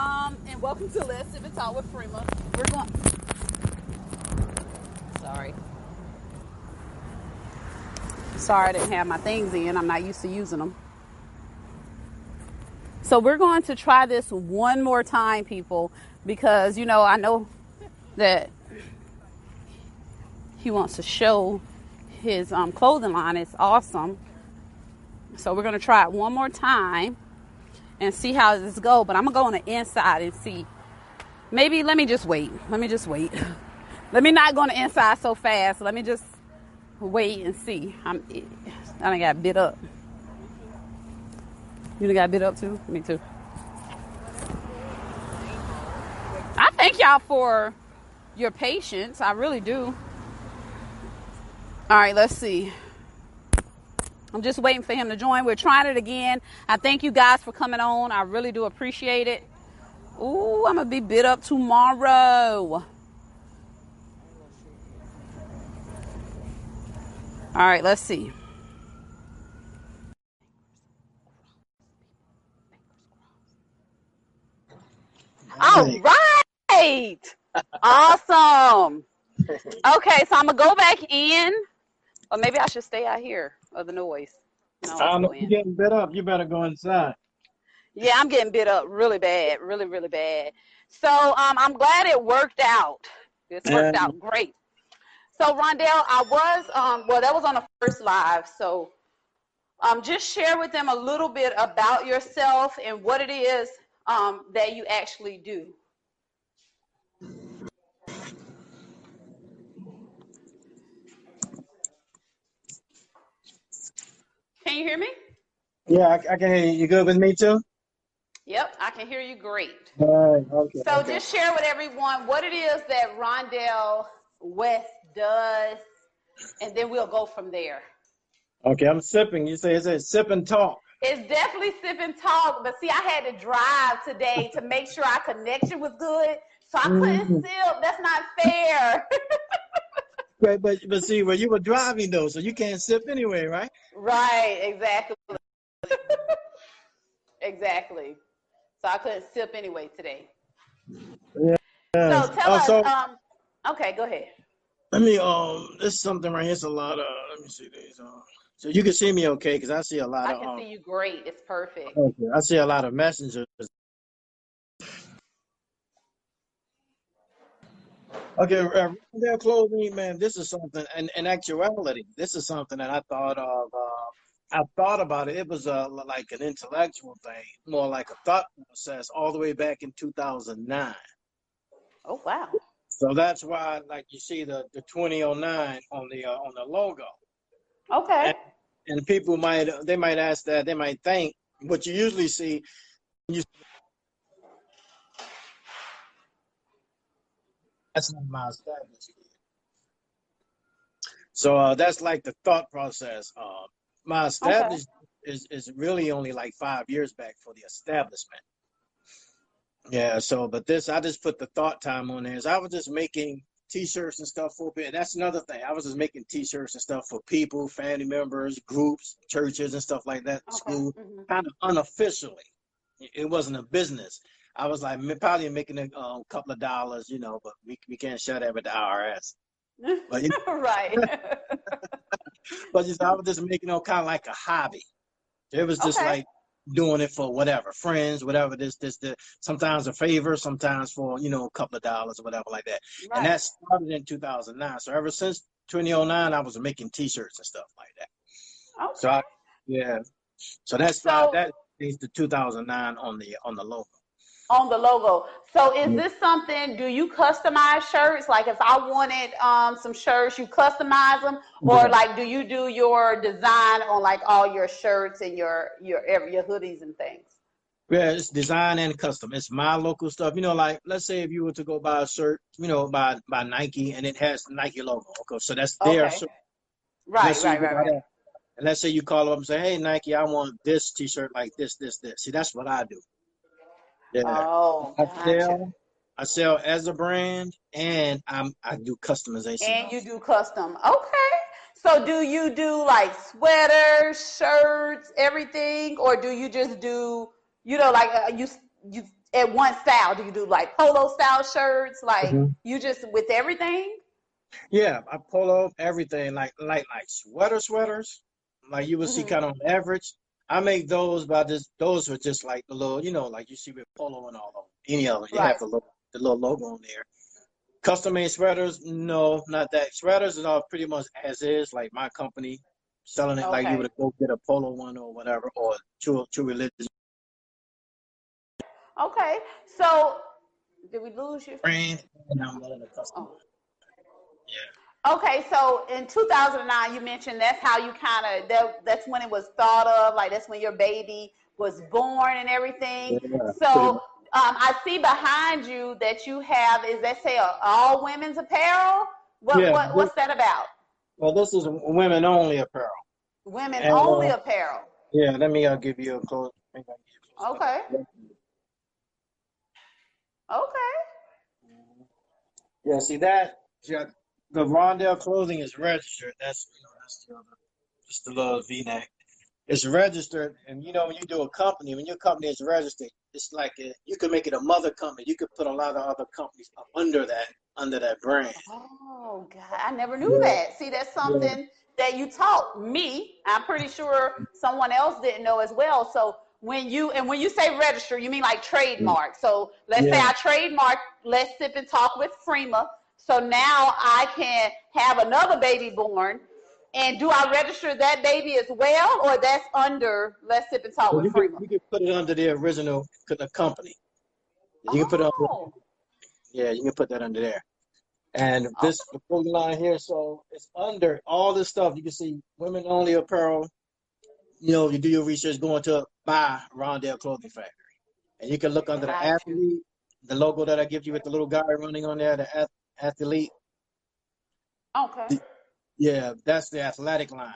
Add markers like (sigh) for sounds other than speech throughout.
Um, and welcome to Let's Sip and Talk with Prima. We're going. Sorry. Sorry, I didn't have my things in. I'm not used to using them. So we're going to try this one more time, people, because you know I know that he wants to show his um, clothing line. It's awesome. So we're gonna try it one more time and see how this go. But I'm gonna go on the inside and see. Maybe let me just wait. Let me just wait. (laughs) Let me not go on the inside so fast. Let me just wait and see. I'm, I done got bit up. You done got bit up too? Me too. I thank y'all for your patience. I really do. All right, let's see. I'm just waiting for him to join. We're trying it again. I thank you guys for coming on. I really do appreciate it. Ooh, I'm gonna be bit up tomorrow. All right, let's see. All right. Awesome. Okay, so I'm gonna go back in, or maybe I should stay out here of the noise. No, I let's don't know go if you're getting bit up. You better go inside. Yeah, I'm getting bit up really bad, really, really bad. So um, I'm glad it worked out. It's worked And out great. So Rondale, I was um, well, that was on the first live. So um, just share with them a little bit about yourself and what it is um, that you actually do. Can you hear me? yeah, I, I can hear you. You good with me too? Yep, I can hear you great. All right. Okay. So Okay. just share with everyone what it is that Rondale West does, and then we'll go from there. Okay. I'm sipping. You say it's a sip and talk. It's definitely sip and talk, but see, I had to drive today to make sure our connection was good, so I couldn't Mhm. sip. That's not fair. (laughs) But, but but see, well, you were driving though, so you can't sip anyway, right? right, exactly. (laughs) exactly. So I couldn't sip anyway today. Yeah. So tell us, Also, um, okay, go ahead. let me um, there's something right here. It's a lot of. Let me see these. Um, so you can see me okay, because I see a lot I of I can um. see you great. It's perfect. Okay. I see a lot of messengers. Okay, uh, clothing, man. This is something, and in actuality, this is something that I thought of. Uh, I thought about it. It was uh, like an intellectual thing, more like a thought process, all the way back in 2009. Oh wow. So that's why, like you see the the 2009 on the uh, on the logo, Okay. and, and people might they might ask that they might think what you usually see. You that's not my establishment. So uh, that's like the thought process. Um, my Okay. establishment is is really only like five years back for the establishment. Yeah. So, but this I just put the thought time on there. Is I was just making t-shirts and stuff for people. That's another thing. I was just making t-shirts and stuff for people, family members, groups, churches, and stuff like that. Okay. School, hmm kind of unofficially. It it wasn't a business. I was like probably making a um, couple of dollars, you know, but we we can't share that with the IRS. But you (laughs) right. (laughs) but just I was just making it kind of like a hobby. It was just okay. like doing it for whatever, friends, whatever. This, this, the sometimes a favor, sometimes for you know a couple of dollars or whatever like that. And that started in 2009. So ever since 2009, I was making T-shirts and stuff like that. So Okay. I, yeah, so that's So that is the 2009 on the on the logo. On the logo. So is this something? Do you customize shirts? Like if I wanted um some shirts, you customize them, or Yeah. like do you do your design on like all your shirts and your your your hoodies and things? Yeah, it's design and custom. It's my local stuff. You know, like let's say if you were to go buy a shirt, you know, by by Nike and it has Nike logo. Okay, so that's their Okay. shirt. Right. Right. Right. Right. And let's say you call up and say, Hey Nike, I want this t-shirt like this, this, this. See, that's what I do. Yeah. Oh, I gotcha. sell I sell as a brand and I'm I do customization And you do custom. Okay. So do you do like sweaters, shirts, everything, or do you just do, you know, like uh, you you at one style? Do you do like polo style shirts? Like Mhm. you just with everything? Yeah, I polo everything like like like sweater sweaters, like you would see Mhm. kind of on average. I make those, but I just those were just like the little, you know, like you see with polo and all of them. Any of them, you Right. have the little the little logo on there. Custom made sweaters, no, not that. Sweaters is all pretty much as is, like my company selling it like you would go get a polo one or whatever, or true true religious Okay. So did we lose you? brand, and I'm willing to custom. Oh. Yeah. Okay, so in 2009, you mentioned that's how you kind of that, that's when it was thought of, like that's when your baby was born and everything. Yeah, So um, I see behind you that you have is that say a all women's apparel? What, Yeah, what what's that about? Well, this is women only apparel. Women And, only uh, apparel. Yeah, let me uh, give you a close. I think I can give you a close. Okay. Okay. Yeah, see that? Yeah, the Rondale clothing is registered. That's you know that's the other, just the little V-neck. It's registered, and you know when you do a company, when your company is registered, it's like a, you could make it a mother company. You could put a lot of other companies under that under that brand. Oh God, I never knew Yeah. that. See, that's something that you taught me. I'm pretty sure someone else didn't know as well. So when you and when you say register, you mean like trademark. So let's say I trademark Let's Sip and Talk with Frema. So now I can have another baby born. And do I register that baby as well, or that's under Let's Sip and Talk Well, with you could you could put it under the original the company. You can put it under, Oh, yeah, you can put that under there. And this the clothing line here, so it's under all this stuff. You can see women only apparel. You know, you do your research going to buy Rondale Clothing Factory, and you can look under the athlete, the logo that I give you with the little guy running on there, the athlete. okay. Yeah, that's the athletic line.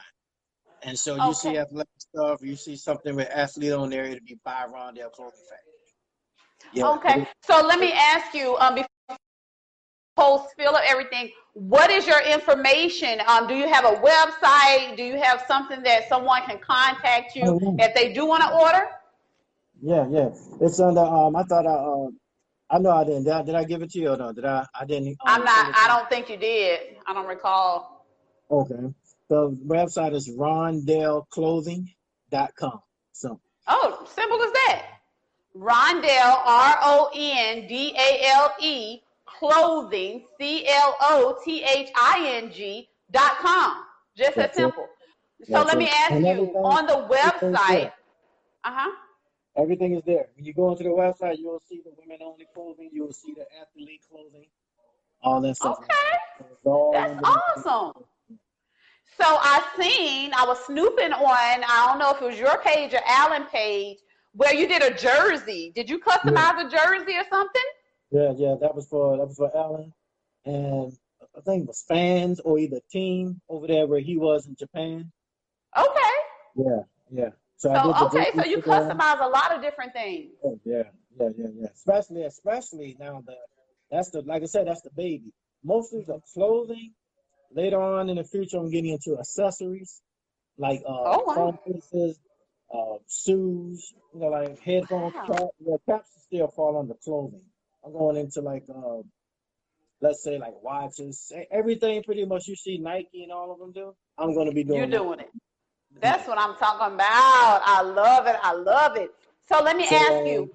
And so you see athletic stuff, you see something with athlete on there, it'll be by Rondale Clothing Factory. Yeah. Okay. So let me ask you, um, before post, fill up everything. What is your information? Um, do you have a website? Do you have something that someone can contact you Oh, yeah. if they do want to order? Yeah, yeah. It's under um I thought I um I know I didn't. Did I, did I give it to you or no? Did I I didn't um, I'm not. it I don't think you did. I don't recall. Okay. The website is rondaleclothing.com. So Oh, simple as that. Rondale, R O N D A L E, clothing, C L O T H I N G dot com. Just as That's it. simple. So That's let me ask you on the website. Uh huh. Everything is there. When you go into the website, you will see the women only clothing, you will see the athlete clothing, all that stuff. Okay. That's awesome. So I seen I was snooping on I don't know if it was your page or Allen page where you did a jersey. Did you customize a jersey or something? Yeah, yeah, that was for that was for Alan, and I think it was fans or either team over there where he was in Japan. Okay. Yeah, yeah. So, I So okay, so you customize a lot of different things. Oh, yeah, yeah, yeah, yeah. Especially, especially now the that's the like I said, that's the baby. Mostly the clothing. Later on in the future, I'm getting into accessories like uh Oh, wow. phone cases, uh shoes, you know, like headphones, Wow. cap, yeah, caps still fall under clothing. I'm going into like uh let's say like watches, everything pretty much you see Nike and all of them do. I'm gonna be doing You're that. doing it. That's what I'm talking about. I love it. I love it. So let me So, ask you,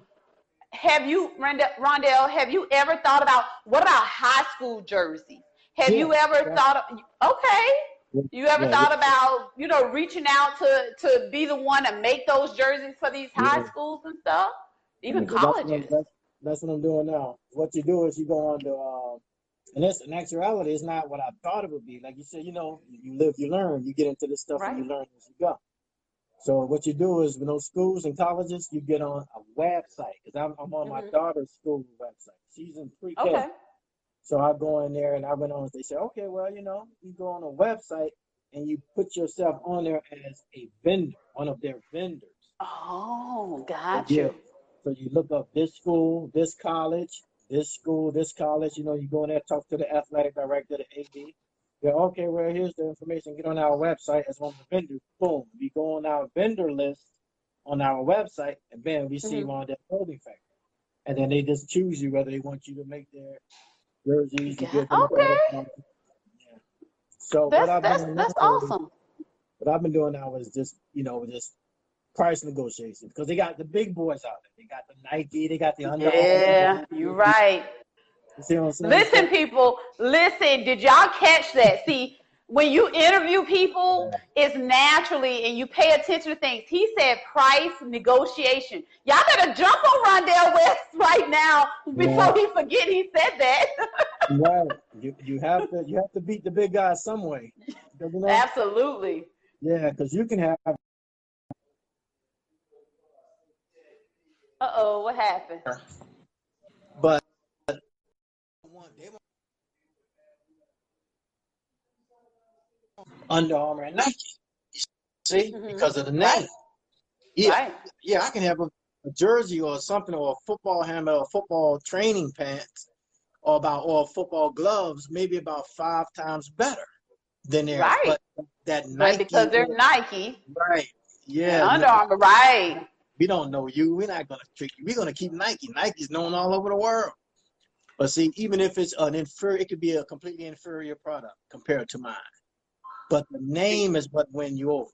have you, Rondale, have you ever thought about what about high school jerseys? Have you ever yeah. thought of, okay. You ever Yeah, thought yeah. about, you know, reaching out to to be the one to make those jerseys for these high Yeah. schools and stuff? Even Yeah, that's what- colleges. That's, that's what I'm doing now. What you do is you go on to, uh, and this in actuality is not what I thought it would be. Like you said, you know, you live, you learn, you get into this stuff and you learn as you go. So what you do is with those schools and colleges, you get on a website because I'm, I'm on my Mhm. daughter's school website. She's in pre-K. Okay. So I go in there and I went on. They say, okay, well, you know, you go on a website and you put yourself on there as a vendor, one of their vendors. Oh, got Yeah. you. So you look up this school, this college, this school, this college. You know, you go in there, talk to the athletic director, the AD. Yeah, okay, well, here's the information. Get on our website as one of the vendors. Boom. We go on our vendor list on our website, and then we see Mhm. Rondale Clothing Factory. and then they just choose you whether they want you to make their jerseys. Yeah, okay. Yeah. So what That's I've that's done that's awesome. what I've been doing now is just, you know, just price negotiation because they got the big boys out there. They got the Nike, they got the Under Armour. Yeah, you're right. You see what I'm saying? Listen, people, listen. Did y'all catch that? See, when you interview people, it's naturally and you pay attention to things. He said price negotiation. Y'all better jump on Rondale West (laughs) right now before Yeah. he forget he said that. (laughs) right. You you have to you have to beat the big guys some way. You know? Absolutely. Yeah, because you can have Uh oh, what happened? but Under Armour and Nike. See, Mhm. because of the name. Right. Yeah, Right. yeah, I can have a, a jersey or something or a football helmet or football training pants or about or football gloves, maybe about five times better than theirs. Right. But that But Nike, because they're Nike right? Yeah, Under Armour, right? We don't know you. We're not gonna trick you. We're gonna keep Nike. Nike's known all over the world. But see, even if it's an inferior, it could be a completely inferior product compared to mine. But the name is what win you over.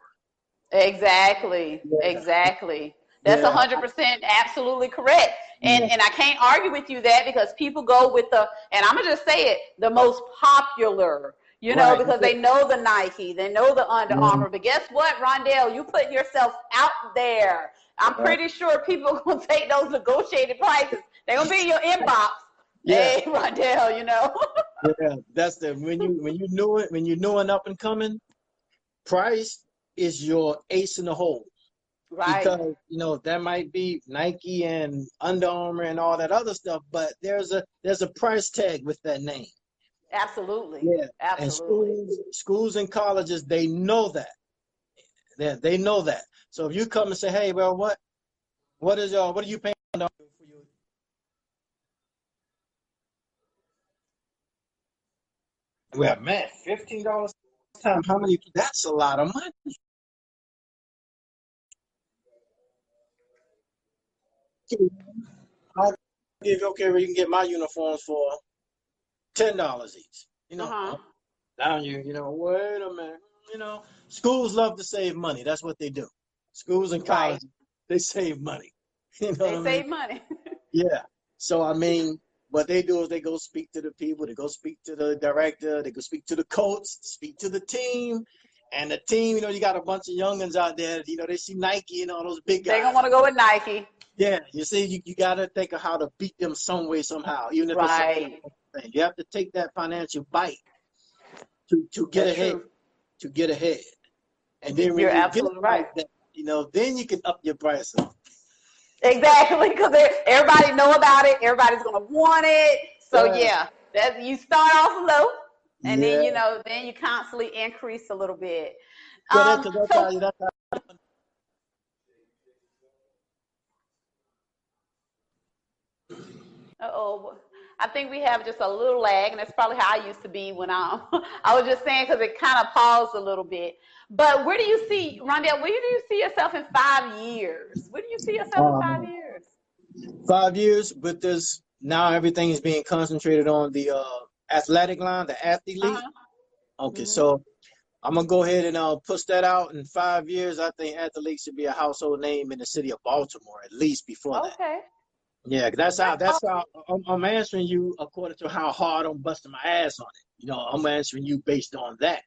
Exactly. Yeah. Exactly. That's Yeah. a hundred percent absolutely correct. And Yeah. and I can't argue with you that because people go with the and I'm gonna just say it, the most popular, you know, Right. because they know the Nike, they know the Under Mhm. Armour. But guess what, Rondale, you put yourself out there. I'm pretty sure people (laughs) gonna take those negotiated prices. They're gonna be in your inbox. Yeah. Hey, Rondale, you know. (laughs) Yeah, that's the when you when you knew it when you knew an up and coming, price is your ace in the hole. right. Because you know that might be Nike and Under Armour and all that other stuff, but there's a there's a price tag with that name. Absolutely. Yeah, Absolutely. and schools schools and colleges they know that. They they know that. So if you come and say, hey, well, what what is uh what are you paying for your well, man, fifteen dollars time. How many? That's a lot of money. I'll give you okay. you can get my uniforms for ten dollars each. You know, Uh-huh. down you. You know, wait a minute. You know, schools love to save money. That's what they do. Schools and Right. colleges they save money. (laughs) You know They I mean? save money. (laughs) Yeah. So I mean, what they do is they go speak to the people, they go speak to the director, they go speak to the coach, speak to the team. And the team, you know, you got a bunch of youngins out there, you know, they see Nike and all those big guys. They're gonna want to go with Nike. yeah, you see, you, you gotta think of how to beat them some way, somehow, even if Right. it's thing. You have to take that financial bite to to get That's ahead. true. To get ahead. And then when You're you absolutely right. that, you know, then you can up your prices. Exactly, because everybody know about it. Everybody's gonna want it. So Yeah. yeah, that you start off low, and then you know, then you constantly increase a little bit. Um, so that's, that's so- how how Uh-oh. I think we have just a little lag, and that's probably how I used to be when I (laughs) I was just saying because it kind of paused a little bit. But where do you see, Rondale, where do you see yourself in five years? Where do you see yourself in five Um, years? five years with this now everything is being concentrated on the uh athletic line the athlete Uh-huh. okay Mhm. so i'm gonna go ahead and uh push that out in five years i think athlete should be a household name in the city of baltimore at least before that Okay. Yeah that's how That's that's how I'm, I'm answering you according to how hard i'm busting my ass on it you know i'm answering you based on that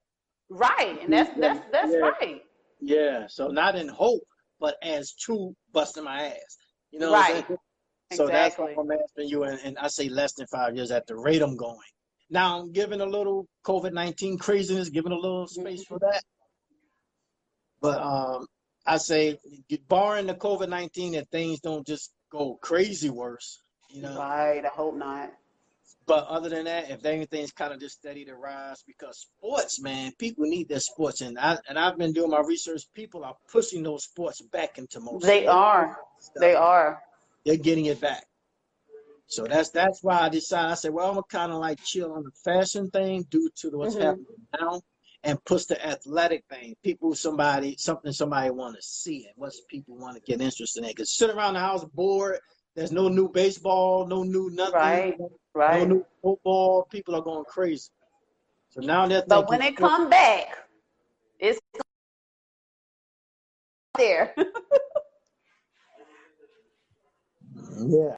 Right, and that's that's that's Yeah. right. yeah so not in hope but as to busting my ass you know Right. So that's Exactly. what I'm asking you, and, and I say less than five years at the rate I'm going. Now I'm giving a little COVID nineteen craziness, giving a little space for that. But um, I say, barring the COVID nineteen, that things don't just go crazy worse, you know. Right. I hope not. But other than that, if anything's kind of just steady to rise, because sports, man, people need their sports, and I and I've been doing my research. People are pushing those sports back into most. They are. They are. they're getting it back. So that's that's why I decided. I said, well, I'm gonna kind of like chill on the fashion thing due to what's Mhm. happening now, and push the athletic thing. People, somebody, something somebody want to see, and what's people want to get interested in. Because sit around the house bored, There's no new baseball, no new nothing, Right, right. no new football. People are going crazy. So now they're But when they come back, it's there. (laughs) yeah,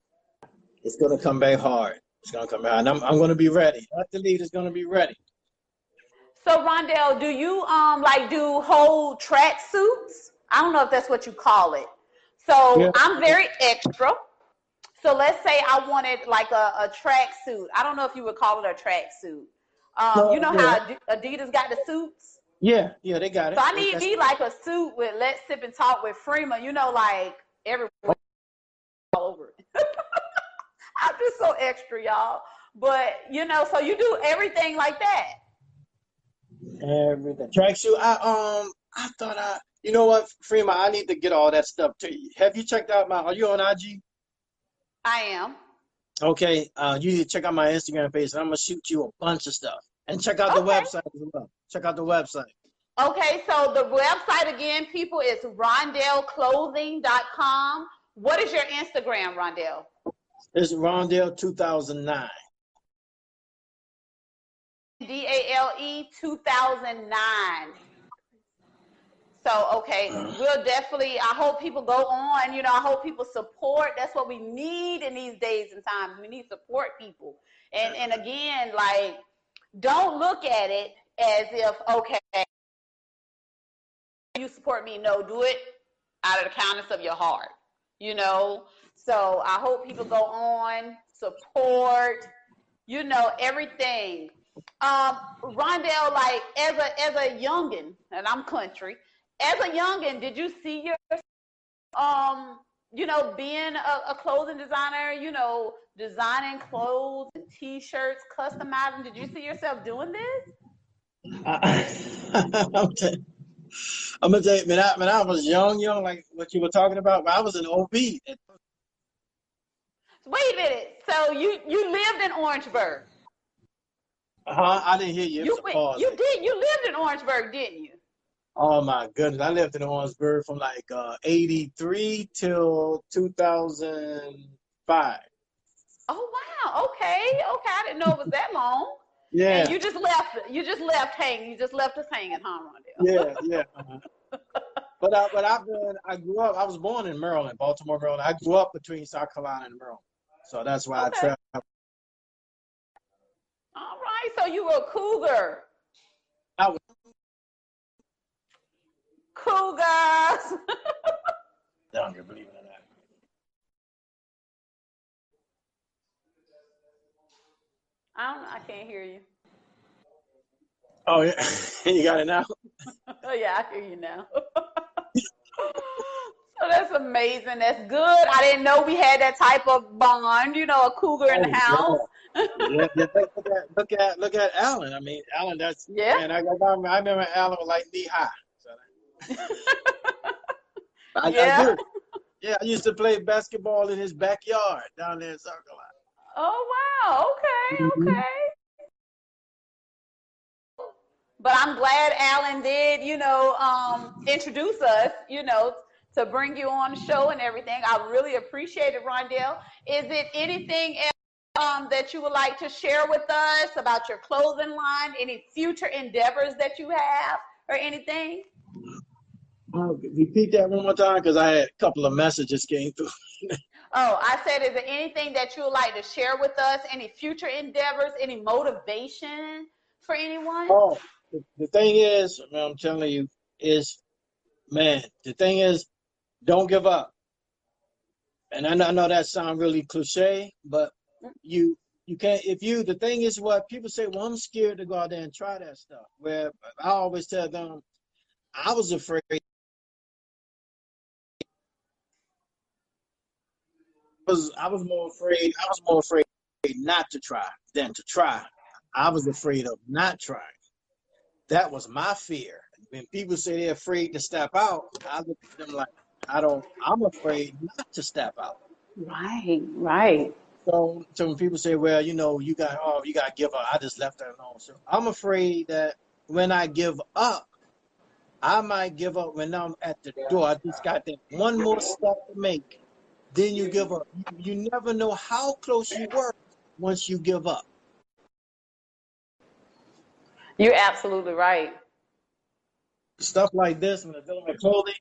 it's gonna come back hard. It's gonna come back, and I'm I'm gonna be ready. Athlete is gonna be ready. So Rondale, do you um like do whole track suits? I don't know if that's what you call it. So Yeah. I'm very extra. So let's say I wanted like a, a track suit. I don't know if you would call it a track suit. Um, No, you know yeah. how Adidas got the suits? Yeah, yeah, they got it. So I need me like a suit with Let's Sip and Talk with Freema, you know, like everywhere (laughs) all over it. (laughs) I'm just so extra, y'all. But you know, so you do everything like that. Everything. Tracksuit. I um I thought I you know what, Freema, I need to get all that stuff to you. Have you checked out my are you on IG? I am. Okay, uh you need to check out my Instagram page and I'm gonna shoot you a bunch of stuff. And check out the website as well. Check out the website. Okay, so the website again, people, is rondaleclothing.com. What is your Instagram, Rondale? It's Rondale 2009. D A L E 2009. So, okay, uh-huh. we'll definitely, I hope people go on. You know, I hope people support. That's what we need in these days and times. We need support people. And, and again, like, don't look at it as if, okay, you support me. No, do it out of the kindness of your heart, you know? So I hope people go on, support, you know, everything. Um, Rondale, like as a as a youngin, and I'm country, as a youngin, did you see your um, you know, being a, a clothing designer, you know, designing clothes and t-shirts, customizing? Did you see yourself doing this? I'm, tell- (laughs) I'm gonna tell you, when I, when I was young, young, like what you were talking about, but I was an OB. Wait a minute. So you you lived in Orangeburg. Huh? I didn't hear you. You went- you did you lived in Orangeburg, didn't you? Oh my goodness. I lived in Orangeburg from like uh, 83 till 2005. Oh wow. Okay. Okay. I didn't know it was that long. Yeah. And you just left you just left hanging. You just left us hanging, huh, Rondale? Yeah, yeah. uh-huh. But I, but I've been, I grew up, I was born in Maryland, Baltimore, Maryland. I grew up between South Carolina and Maryland. So that's why Okay. I travel. All right. So you were a cougar. I was- Cougars. (laughs) younger, believe it or not. I don't I can't hear you. Oh, yeah. (laughs) you got it now? Oh (laughs) yeah, I hear you now. so that's amazing. That's good. I didn't know we had that type of bond, you know, a cougar in the Oh, house. Yeah, yeah, look at look at look at Alan. I mean, Alan. That's Yeah. And I, I remember Alan was like knee high. So (laughs) I, I Yeah. do. Yeah, I used to play basketball in his backyard down there in South Carolina. Oh wow. Okay. Mhm. Okay. But I'm glad Alan did, you know, um, introduce us, you know, to bring you on the show and everything. I really appreciate it, Rondale. Is it anything else um, that you would like to share with us about your clothing line? Any future endeavors that you have or anything? Oh, repeat that one more time because I had a couple of messages came through. (laughs) Oh, I said, is there anything that you would like to share with us? Any future endeavors? Any motivation for anyone? Oh, the, the thing is, I'm telling you, is man, the thing is, don't give up. And I know, I know that sounds really cliche, but you you can't if you the thing is what people say, well, I'm scared to go out there and try that stuff. Where I always tell them, I was afraid was I was more afraid I was more afraid not to try than to try. I was afraid of not trying. That was my fear. When people say they're afraid to step out, I look at them like I don't I'm afraid not to step out. Right, right. So so when people say, Well, you know, you got oh you gotta give up, I just left that alone. So I'm afraid that when I give up, I might give up when I'm at the door. I just got that one more step to make then you give up. You, you never know how close you were once you give up. You're absolutely right. Stuff like this, when I'm dealing with clothing,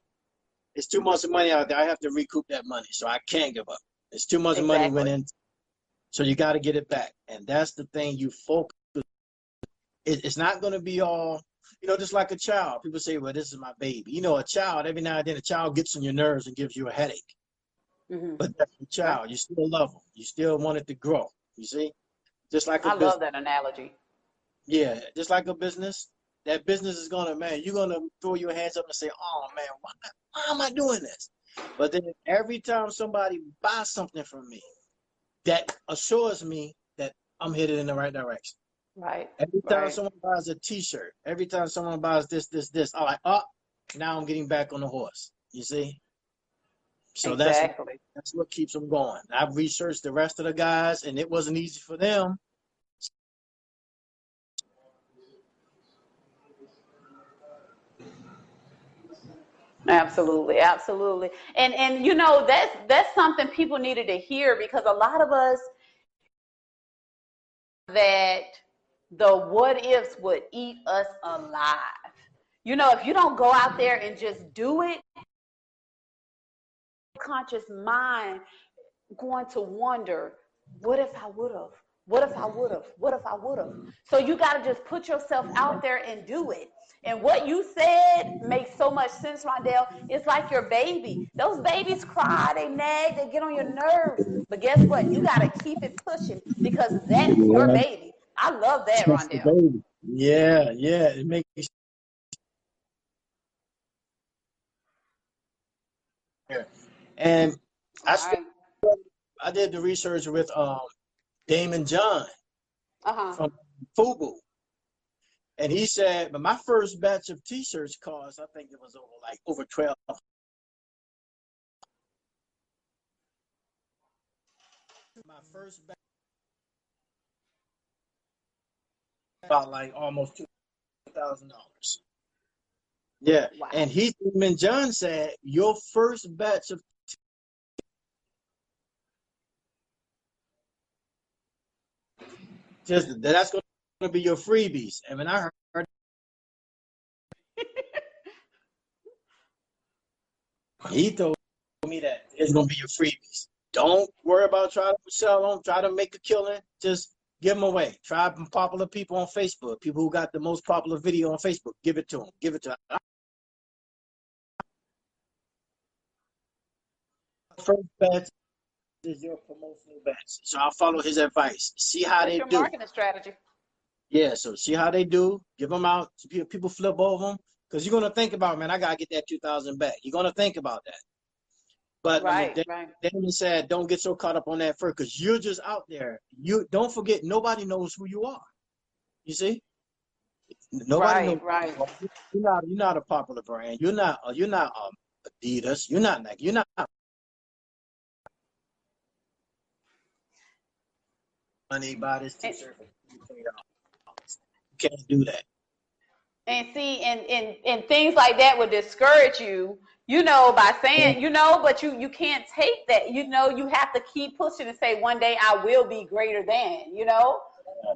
it's too much money out there. I have to recoup that money, so I can't give up. It's too much Exactly. money went in, so you got to get it back, and that's the thing. You focus. It, it's not going to be all, you know, just like a child. People say, "Well, this is my baby." You know, a child. Every now and then, a child gets on your nerves and gives you a headache. hmm But that's a child. You still love them. You still want it to grow. You see, just like a I business. love that analogy. Yeah, just like a business. That business is gonna, man, you're gonna throw your hands up and say, "Oh man, why, why am I doing this?" But then every time somebody buys something from me, that assures me that I'm headed in the right direction. Right. Every time Right. someone buys a T-shirt, every time someone buys this, this, this, I'm like, "Oh, now I'm getting back on the horse." You see? So that's that's what keeps them going. I've researched the rest of the guys, and it wasn't easy for them. Absolutely, absolutely. And and you know that's that's something people needed to hear because a lot of us that the what ifs would eat us alive. You know, if you don't go out there and just do it, conscious mind going to wonder, what if I would have? What if I would have? What if I would have? So you got to just put yourself out there and do it. And what you said makes so much sense, Rondale. It's like your baby. Those babies cry, they nag, they get on your nerves. But guess what? You got to keep it pushing because that's your baby. I love that, That's the Rondale. baby. Yeah, yeah. It makes and I All st- right. I did the research with um Daymond John Uh-huh. from Fubu. And he said, but my first batch of t-shirts cost, I think it was over like over twelve. My first batch about like almost two thousand dollars. Yeah. Wow. And he and John said, your first batch of just that's going to be your freebies. And when I heard, (laughs) he told me that it's going to be your freebies. Don't worry about trying to sell them, try to make a killing. Just give them away. Try popular people on Facebook, people who got the most popular video on Facebook. Give it to them. Give it to them. First batch is your promotional batch. So I'll follow his advice. See how they your do. marketing strategy. Yeah, so see how they do. Give them out. People- People flip over them because you're gonna think about, man, I gotta get that two thousand back. You're gonna think about that. But when Right, Da- right. Daymond said, don't get so caught up on that first because you're just out there. You don't forget, nobody knows who you are. You see, nobody knows. Right, right. You're not. You're not a popular brand. You're not. Uh, you're not um, Adidas. You're not Nike. You're not. Money buy this T-shirt. for $20. You can't do that. And see, and, and and things like that would discourage you, you know, by saying, you know, but you you can't take that. You know, you have to keep pushing and say, one day I will be greater than, you know.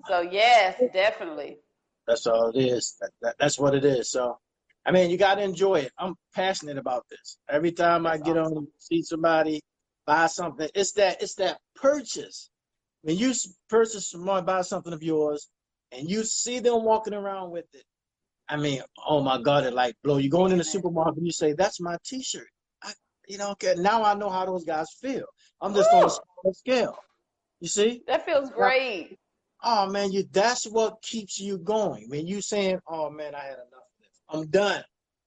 So yes, definitely. That's all it is. That, that, that's what it is. So, I mean, you got to enjoy it. I'm passionate about this. Every time I That's get on, see somebody buy something, it's that it's that purchase. When you purchase someone buy something of yours, and you see them walking around with it, I mean, oh my God, it like blow. You going in the supermarket, and you say, "That's my T-shirt." I, you know, okay, now I know how those guys feel. I'm just on a Woo! smaller scale. You see? That feels great. Oh man, you that's what keeps you going. When you saying, Oh man, I had enough of this. I'm done.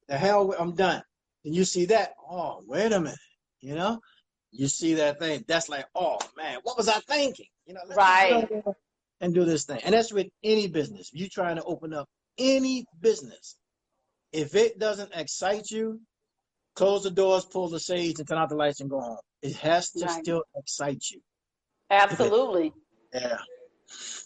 The hell I'm done. And you see that, oh, wait a minute. You know? You see that thing, that's like, oh man, what was I thinking? You know, Right. go there and do this thing. And that's with any business. You're trying to open up any business, if it doesn't excite you, close the doors, pull the shades, and turn out the lights and go home. It has to Right. still excite you. Absolutely. Yeah.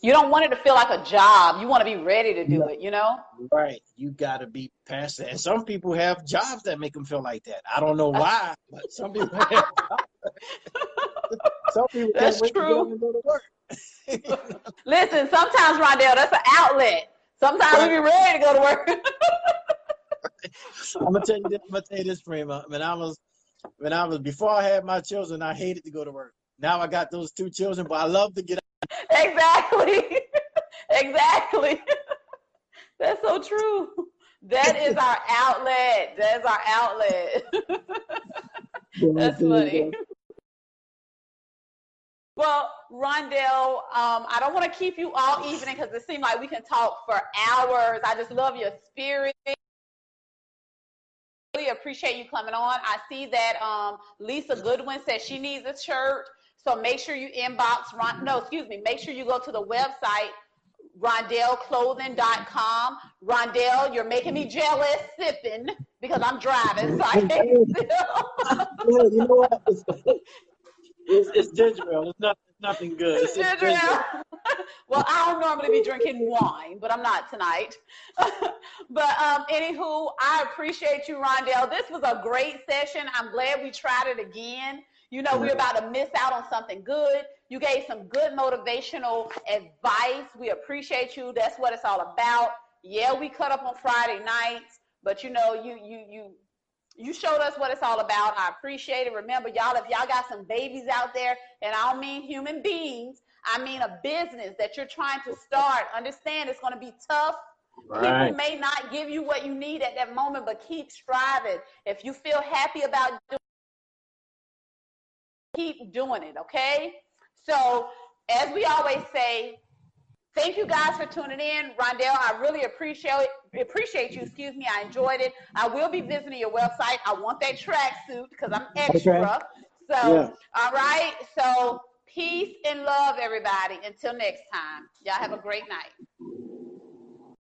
You don't want it to feel like a job. You want to be ready to do it, you know? Right. You got to be past that. And some people have jobs that make them feel like that. I don't know why, but some people (laughs) have. Some people That's can't wait true. to go to work. (laughs) Listen, sometimes Rondale, that's an outlet. Sometimes we be ready to go to work. (laughs) I'm gonna tell you this. I'm gonna tell you this, Prima. When I was, when I was before I had my children, I hated to go to work. Now I got those two children, but I love to get out. exactly. (laughs) exactly. That's so true. That is our outlet. That's our outlet. That's funny. Well, Rondale, um, I don't want to keep you all evening because it seems like we can talk for hours. I just love your spirit. Really appreciate you coming on. I see that um, Lisa Goodwin says she needs a shirt. So make sure you inbox Ron. No, excuse me. Make sure you go to the website rondaleclothing.com. Rondale, you're making me jealous sipping because I'm driving, so I (laughs) can't you know what? (laughs) It's, it's, it's ginger ale. It's not it's nothing good. It's Ginger ale. (laughs) well, I don't normally be drinking wine, but I'm not tonight. (laughs) but um, anywho, I appreciate you, Rondale. This was a great session. I'm glad we tried it again. You know, we're about to miss out on something good. You gave some good motivational advice. We appreciate you. That's what it's all about. Yeah, we cut up on Friday nights, but you know, you you you you showed us what it's all about. I appreciate it. Remember, y'all, if y'all got some babies out there, and I don't mean human beings, I mean a business that you're trying to start, understand it's going to be tough. Right. People may not give you what you need at that moment, but keep striving. If you feel happy about doing keep doing it, okay? So, as we always say, thank you guys for tuning in. Rondale, I really appreciate appreciate you. Excuse me, I enjoyed it. I will be visiting your website. I want that tracksuit because I'm extra. So, Yeah. all right. So, peace and love, everybody. Until next time. Y'all have a great night.